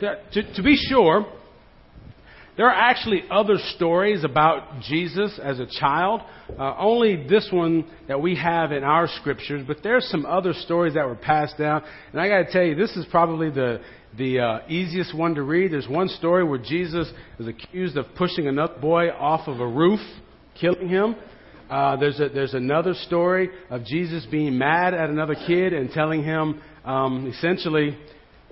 To, to, be sure, there are actually other stories about Jesus as a child. Uh, only this one that we have in our scriptures, but there's some other stories that were passed down. And I got to tell you, this is probably the the uh, easiest one to read. There's one story where Jesus is accused of pushing another boy off of a roof, killing him. Uh, there's a, there's another story of Jesus being mad at another kid and telling him um, essentially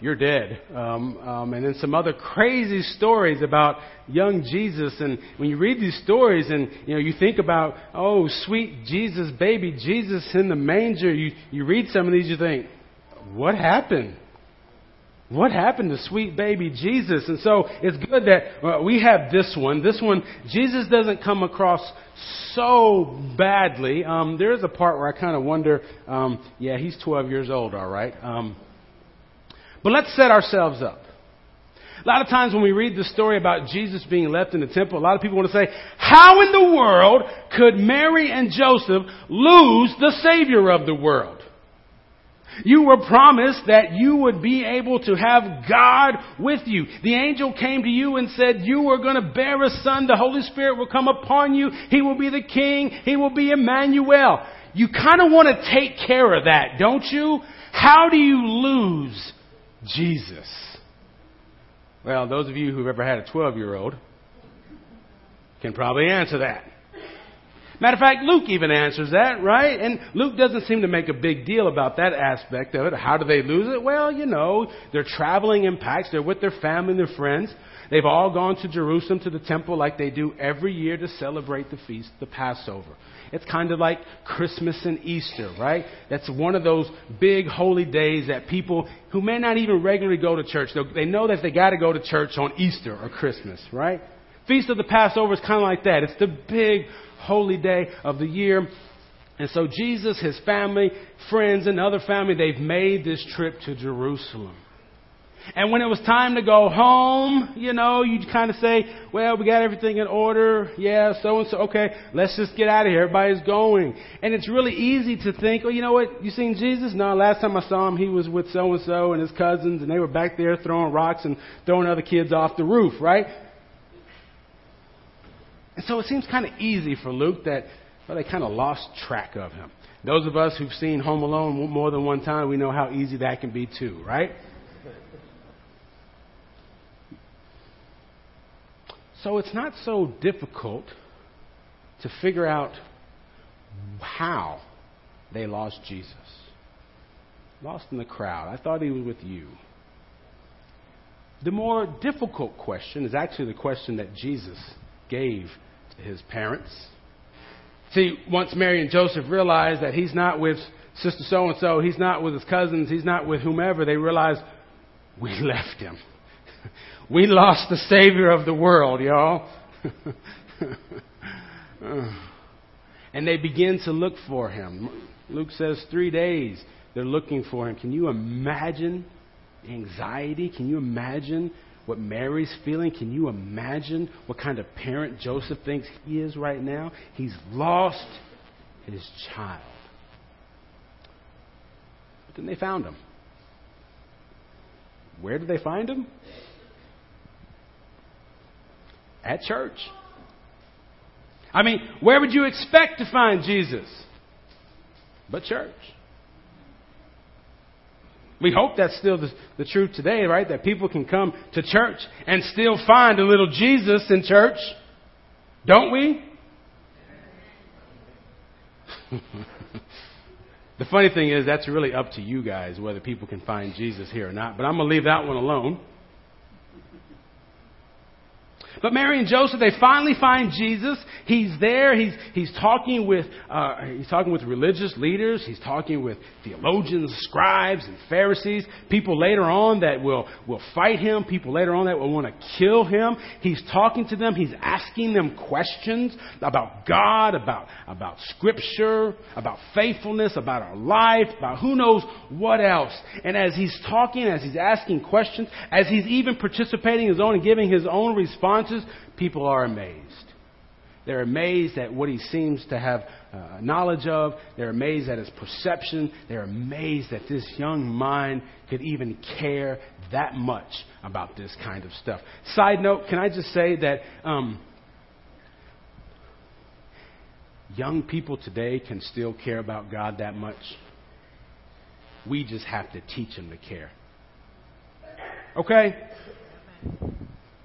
you're dead. Um, um, and then some other crazy stories about young Jesus. And when you read these stories and, you know, you think about, oh, sweet Jesus, baby Jesus in the manger, you, you read some of these, you think, what happened? What happened to sweet baby Jesus? And so it's good that uh, we have this one. This one, Jesus doesn't come across so badly. Um, there is a part where I kind of wonder, um, yeah, he's 12 years old, all right. But let's set ourselves up. A lot of times when we read the story about Jesus being left in the temple, a lot of people want to say, how in the world could Mary and Joseph lose the Savior of the world? You were promised that you would be able to have God with you. The angel came to you and said, you are going to bear a son. The Holy Spirit will come upon you. He will be the king. He will be Emmanuel. You kind of want to take care of that, don't you? How do you lose Jesus? Well, those of you who've ever had a 12 year old can probably answer that. Matter of fact, Luke even answers that, right? And Luke doesn't seem to make a big deal about that aspect of it. How do they lose it? Well, you know, they're traveling in packs. They're with their family and their friends. They've all gone to Jerusalem to the temple like they do every year to celebrate the feast, the Passover. It's kind of like Christmas and Easter, right? That's one of those big holy days that people who may not even regularly go to church, they know that they got to go to church on Easter or Christmas, right? Feast of the Passover is kind of like that. It's the big holy day of the year. And so Jesus, his family, friends, and other family, they've made this trip to Jerusalem. And when it was time to go home, you know, you'd kind of say, well, we got everything in order. Yeah, so and so. Okay, let's just get out of here. Everybody's going. And it's really easy to think, oh, you know what? You seen Jesus? No, last time I saw him, he was with so and so and his cousins, and they were back there throwing rocks and throwing other kids off the roof, right? And so it seems kind of easy for Luke that well, they kind of lost track of him. Those of us who've seen Home Alone more than one time, we know how easy that can be too, right? So it's not so difficult to figure out how they lost Jesus. Lost in the crowd. I thought he was with you. The more difficult question is actually the question that Jesus gave to his parents. See, once Mary and Joseph realized that he's not with sister so and so, he's not with his cousins, he's not with whomever, they realized we left him. We lost the Savior of the world, y'all. and they begin to look for him. Luke says three days they're looking for him. Can you imagine anxiety? Can you imagine what Mary's feeling? Can you imagine what kind of parent Joseph thinks he is right now? He's lost his child. But then they found him. Where did they find him? At church. I mean, where would you expect to find Jesus? But church. We hope that's still the, the, truth today, right? That people can come to church and still find a little Jesus in church. Don't we? the funny thing is, that's really up to you guys whether people can find Jesus here or not. But I'm going to leave that one alone. But Mary and Joseph, they finally find Jesus. He's there. He's, he's talking with, uh, he's talking with religious leaders. He's talking with theologians, scribes, and Pharisees. People later on that will, will fight him. People later on that will want to kill him. He's talking to them. He's asking them questions about God, about, about scripture, about faithfulness, about our life, about who knows what else. And as he's talking, as he's asking questions, as he's even participating in his own and giving his own response, people are amazed. They're amazed at what he seems to have uh, knowledge of. They're amazed at his perception. They're amazed that this young mind could even care that much about this kind of stuff. Side note, can I just say that um, young people today can still care about God that much? We just have to teach them to care. Okay?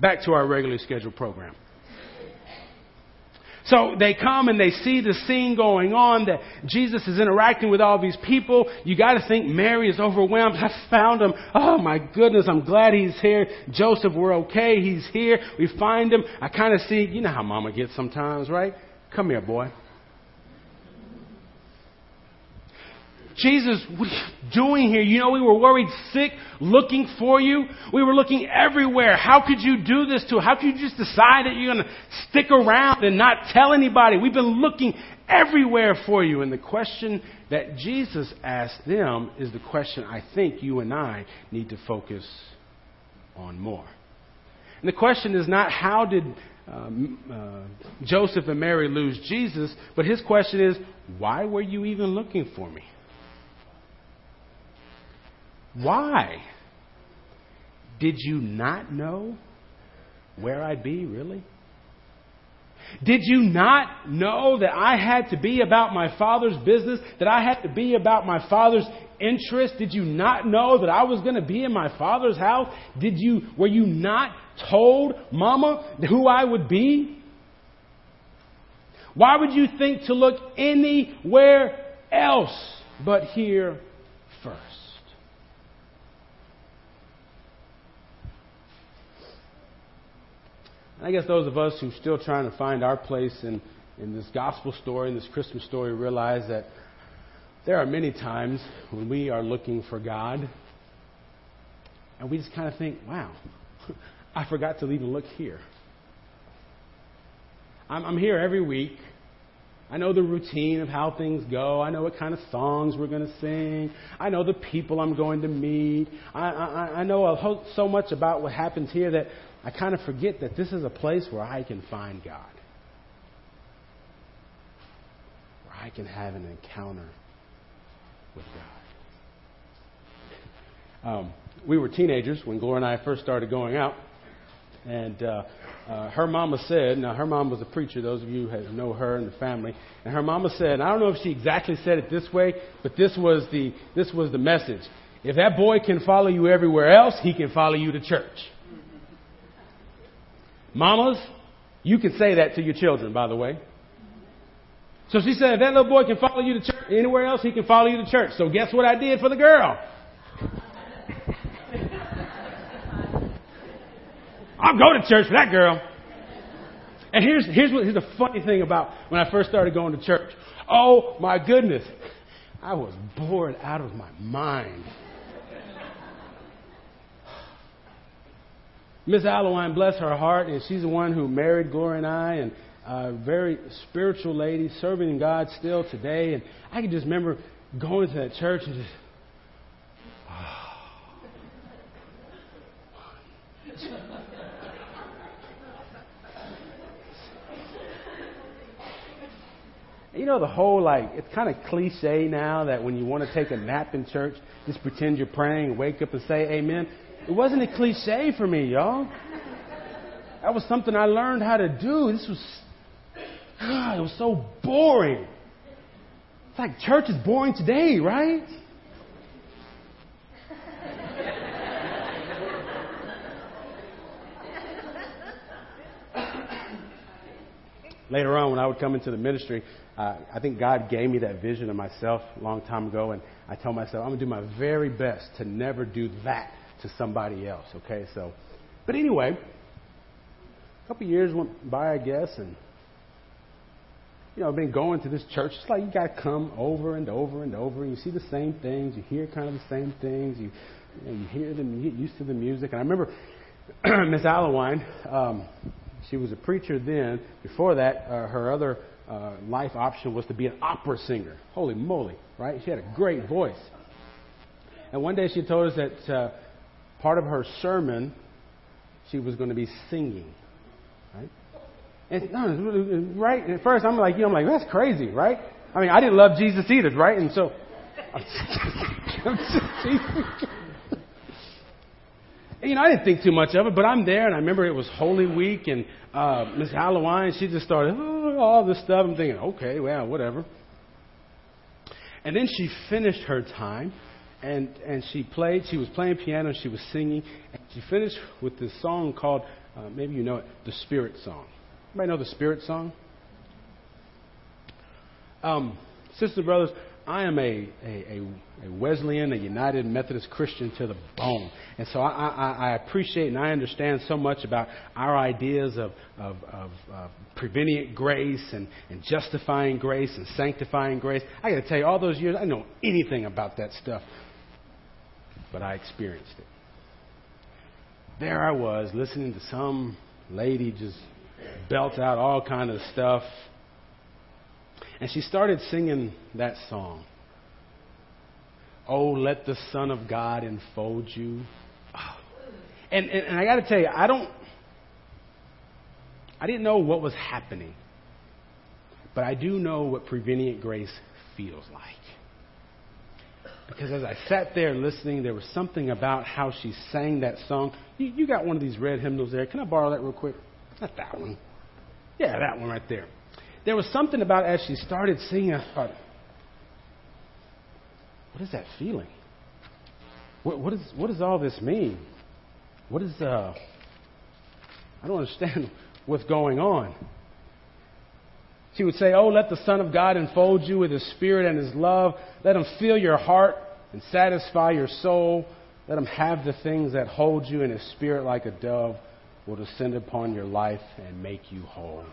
Back to our regularly scheduled program. So they come and they see the scene going on that Jesus is interacting with all these people. You got to think Mary is overwhelmed. I found him. Oh my goodness, I'm glad he's here. Joseph, we're okay. He's here. We find him. I kind of see, you know how mama gets sometimes, right? Come here, boy. Jesus, what are you doing here? You know, we were worried sick, looking for you. We were looking everywhere. How could you do this to? us? How could you just decide that you're going to stick around and not tell anybody? We've been looking everywhere for you. And the question that Jesus asked them is the question I think you and I need to focus on more. And the question is not how did um, uh, Joseph and Mary lose Jesus, but his question is, why were you even looking for me? Why? Did you not know where I'd be, really? Did you not know that I had to be about my father's business, that I had to be about my father's interest? Did you not know that I was going to be in my father's house? Did you were you not told mama who I would be? Why would you think to look anywhere else but here first? And I guess those of us who are still trying to find our place in, in this gospel story, in this Christmas story, realize that there are many times when we are looking for God and we just kind of think, wow, I forgot to even look here. I'm, I'm here every week. I know the routine of how things go. I know what kind of songs we're going to sing. I know the people I'm going to meet. I, I, I know so much about what happens here that I kind of forget that this is a place where I can find God, where I can have an encounter with God. Um, we were teenagers when Gloria and I first started going out, and uh, uh, her mama said, now her mom was a preacher, those of you who know her and the family, and her mama said, and I don't know if she exactly said it this way, but this was the, this was the message. If that boy can follow you everywhere else, he can follow you to church. Mamas, you can say that to your children, by the way. So she said, if that little boy can follow you to church. Anywhere else, he can follow you to church. So guess what I did for the girl? I'll go to church for that girl. And here's, here's, what, here's the funny thing about when I first started going to church. Oh my goodness. I was bored out of my mind. Miss Allowine, bless her heart, and she's the one who married Gloria and I, and a very spiritual lady, serving God still today. And I can just remember going to that church and just. You know, the whole, like, it's kind of cliche now that when you want to take a nap in church, just pretend you're praying, wake up and say amen. It wasn't a cliche for me, y'all. That was something I learned how to do. This was, God, it was so boring. It's like church is boring today, right? Later on, when I would come into the ministry, uh, I think God gave me that vision of myself a long time ago, and I told myself, I'm going to do my very best to never do that to somebody else. Okay, so, but anyway, a couple years went by, I guess, and you know, I've been going to this church. It's like you got to come over and over and over, and you see the same things, you hear kind of the same things, you you, know, you hear them, you get used to the music. And I remember Miss Allowine, um, she was a preacher then. Before that, uh, her other uh, life option was to be an opera singer. Holy moly, right? She had a great voice. And one day she told us that uh, part of her sermon, she was going to be singing. Right? And right at first I'm like, you know, I'm like, that's crazy, right? I mean, I didn't love Jesus either, right? And so, you know, I didn't think too much of it, but I'm there, and I remember it was Holy Week, and uh, Miss Allowine, she just started oh, all this stuff. I'm thinking, okay, well, whatever. And then she finished her time, and and she played. She was playing piano. She was singing. And she finished with this song called, uh, maybe you know it, the Spirit Song. Anybody know the Spirit Song? Um, sisters and brothers, I am a, a, a, Wesleyan, a United Methodist Christian to the bone. And so I, I, I appreciate and I understand so much about our ideas of, of, of, prevenient grace and, and justifying grace and sanctifying grace. I got to tell you, all those years, I know anything about that stuff. But I experienced it. There I was listening to some lady just belt out all kind of stuff and she started singing that song. Oh, let the Son of God enfold you. And, and, and I got to tell you, I don't, I didn't know what was happening, but I do know what prevenient grace feels like. Because as I sat there listening, there was something about how she sang that song. You, you got one of these red hymnals there. Can I borrow that real quick? Not that one. Yeah, that one right there there was something about as she started singing, I thought, what is that feeling? What, what, is, what does all this mean? What is, uh, I don't understand what's going on. She would say, Oh, let the Son of God enfold you with His Spirit and His love. Let Him fill your heart and satisfy your soul. Let Him have the things that hold you, and His Spirit, like a dove, will descend upon your life and make you whole.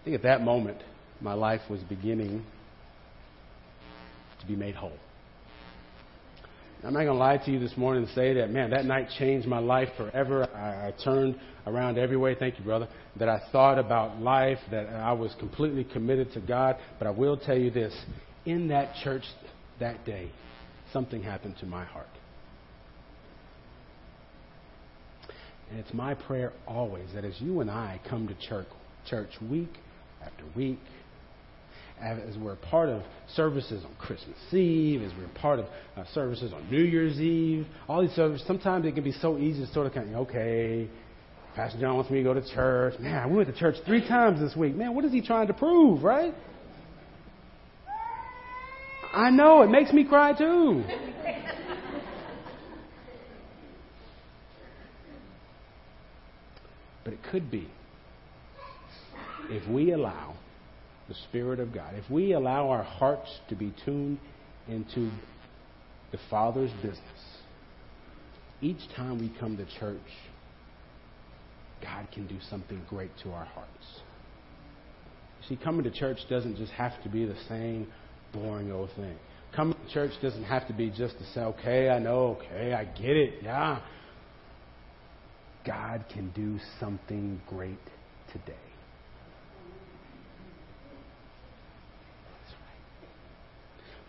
I think at that moment, my life was beginning to be made whole. I'm not going to lie to you this morning and say that, man, that night changed my life forever. I, I turned around every way, thank you, brother, that I thought about life, that I was completely committed to God. But I will tell you this in that church that day, something happened to my heart. And it's my prayer always that as you and I come to church, church week after week. As we're part of services on Christmas Eve, as we're part of uh, services on New Year's Eve, all these services, sometimes it can be so easy to sort of kind of, okay, Pastor John wants me to go to church. Man, we went to church three times this week. Man, what is he trying to prove, right? I know, it makes me cry too. but it could be if we allow the Spirit of God, if we allow our hearts to be tuned into the Father's business, each time we come to church, God can do something great to our hearts. See, coming to church doesn't just have to be the same boring old thing. Coming to church doesn't have to be just to say, okay, I know, okay, I get it, yeah. God can do something great today.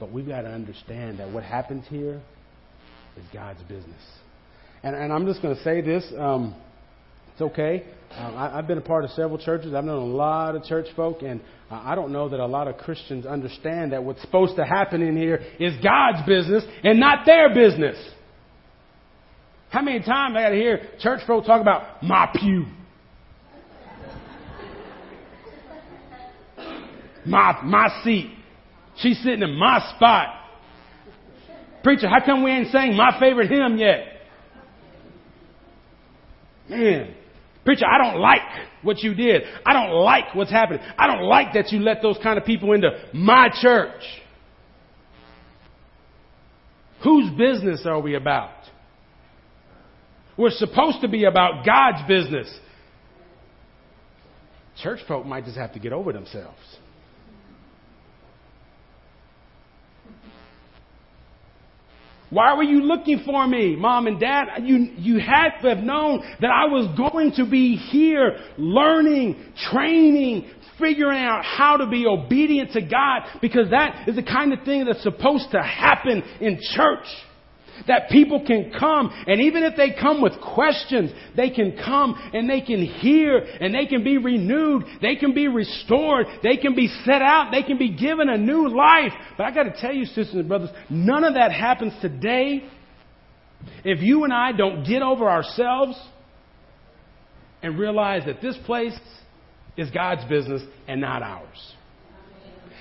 But we've got to understand that what happens here is God's business. And, and I'm just going to say this. Um, it's okay. Um, I, have been a part of several churches. I've known a lot of church folk, and uh, I don't know that a lot of Christians understand that what's supposed to happen in here is God's business and not their business. How many times I got to hear church folk talk about my pew? My, my seat. She's sitting in my spot. Preacher, how come we ain't sang my favorite hymn yet? Man, preacher, I don't like what you did. I don't like what's happening. I don't like that you let those kind of people into my church. Whose business are we about? We're supposed to be about God's business. Church folk might just have to get over themselves. Why were you looking for me, mom and dad? You, you had to have known that I was going to be here learning, training, figuring out how to be obedient to God because that is the kind of thing that's supposed to happen in church. That people can come, and even if they come with questions, they can come and they can hear and they can be renewed, they can be restored, they can be set out, they can be given a new life. But I gotta tell you, sisters and brothers, none of that happens today if you and I don't get over ourselves and realize that this place is God's business and not ours.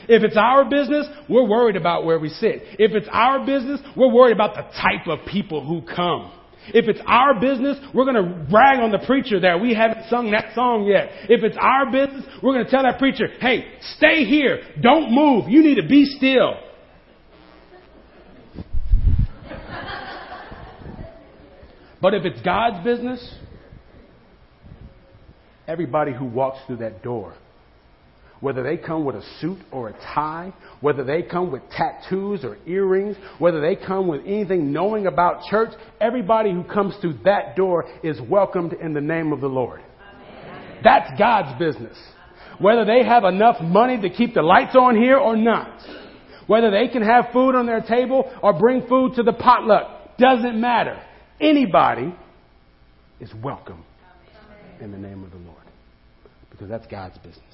If it's our business, we're worried about where we sit. If it's our business, we're worried about the type of people who come. If it's our business, we're going to brag on the preacher that we haven't sung that song yet. If it's our business, we're going to tell that preacher, hey, stay here. Don't move. You need to be still. but if it's God's business, everybody who walks through that door whether they come with a suit or a tie, whether they come with tattoos or earrings, whether they come with anything knowing about church, everybody who comes through that door is welcomed in the name of the Lord. Amen. That's God's business. Whether they have enough money to keep the lights on here or not, whether they can have food on their table or bring food to the potluck, doesn't matter. Anybody is welcome in the name of the Lord because that's God's business.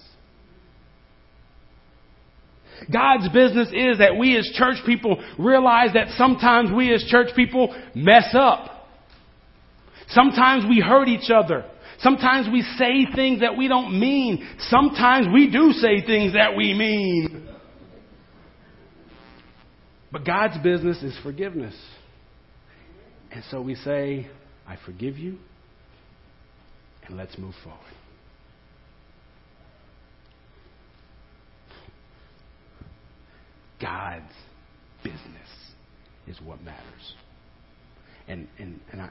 God's business is that we as church people realize that sometimes we as church people mess up. Sometimes we hurt each other. Sometimes we say things that we don't mean. Sometimes we do say things that we mean. But God's business is forgiveness. And so we say, I forgive you, and let's move forward. God's business is what matters. And, and, and I,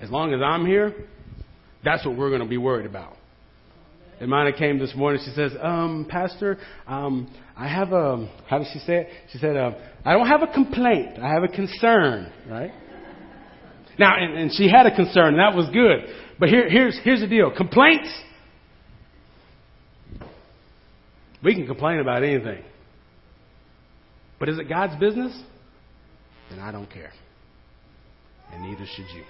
as long as I'm here, that's what we're going to be worried about. Mina came this morning. She says, um, Pastor, um, I have a, how did she say it? She said, uh, I don't have a complaint. I have a concern, right? Now, and, and she had a concern, and that was good. But here, here's, here's the deal. Complaints, we can complain about anything. But is it God's business? Then I don't care. And neither should you.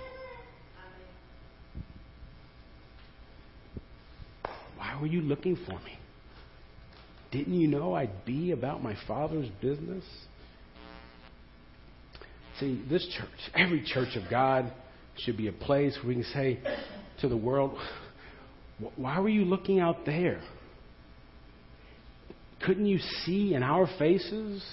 Why were you looking for me? Didn't you know I'd be about my Father's business? See, this church, every church of God, should be a place where we can say to the world, why were you looking out there? Couldn't you see in our faces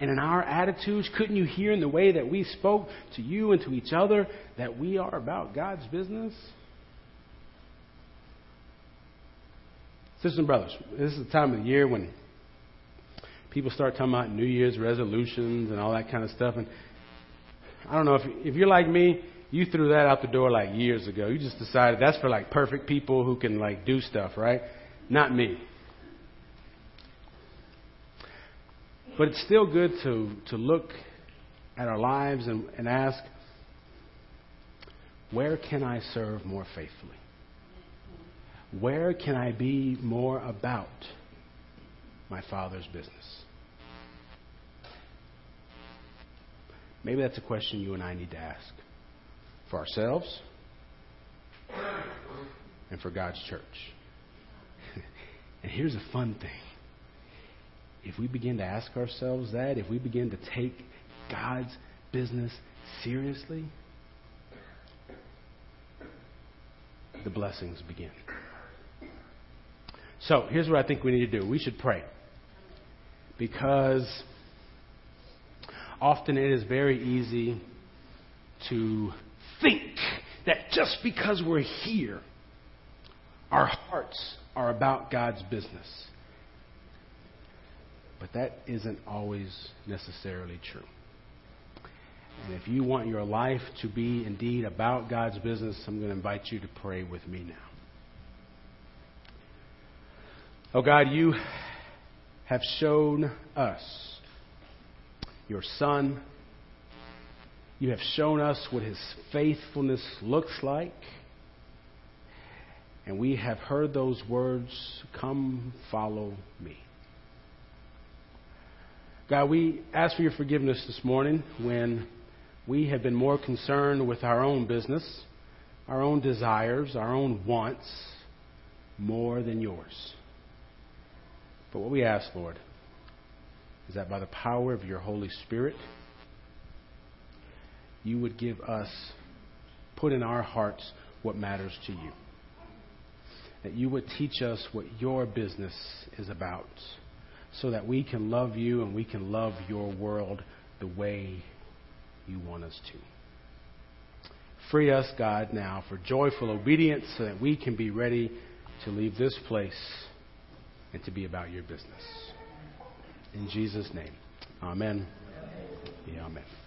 and in our attitudes? Couldn't you hear in the way that we spoke to you and to each other that we are about God's business? Sisters and brothers, this is the time of the year when people start talking about New Year's resolutions and all that kind of stuff. And I don't know if if you're like me, you threw that out the door like years ago. You just decided that's for like perfect people who can like do stuff, right? Not me. But it's still good to, to look at our lives and, and ask, where can I serve more faithfully? Where can I be more about my Father's business? Maybe that's a question you and I need to ask for ourselves and for God's church. and here's a fun thing if we begin to ask ourselves that, if we begin to take God's business seriously, the blessings begin. So, here's what I think we need to do we should pray. Because often it is very easy to think that just because we're here, our hearts are about God's business. But that isn't always necessarily true. And if you want your life to be indeed about God's business, I'm going to invite you to pray with me now. Oh God, you have shown us your Son. You have shown us what his faithfulness looks like. And we have heard those words, Come, follow me. God, we ask for your forgiveness this morning when we have been more concerned with our own business, our own desires, our own wants, more than yours. But what we ask, Lord, is that by the power of your Holy Spirit, you would give us, put in our hearts what matters to you. That you would teach us what your business is about so that we can love you and we can love your world the way you want us to. Free us, God, now for joyful obedience so that we can be ready to leave this place and to be about your business. In Jesus' name, amen. Yeah, amen.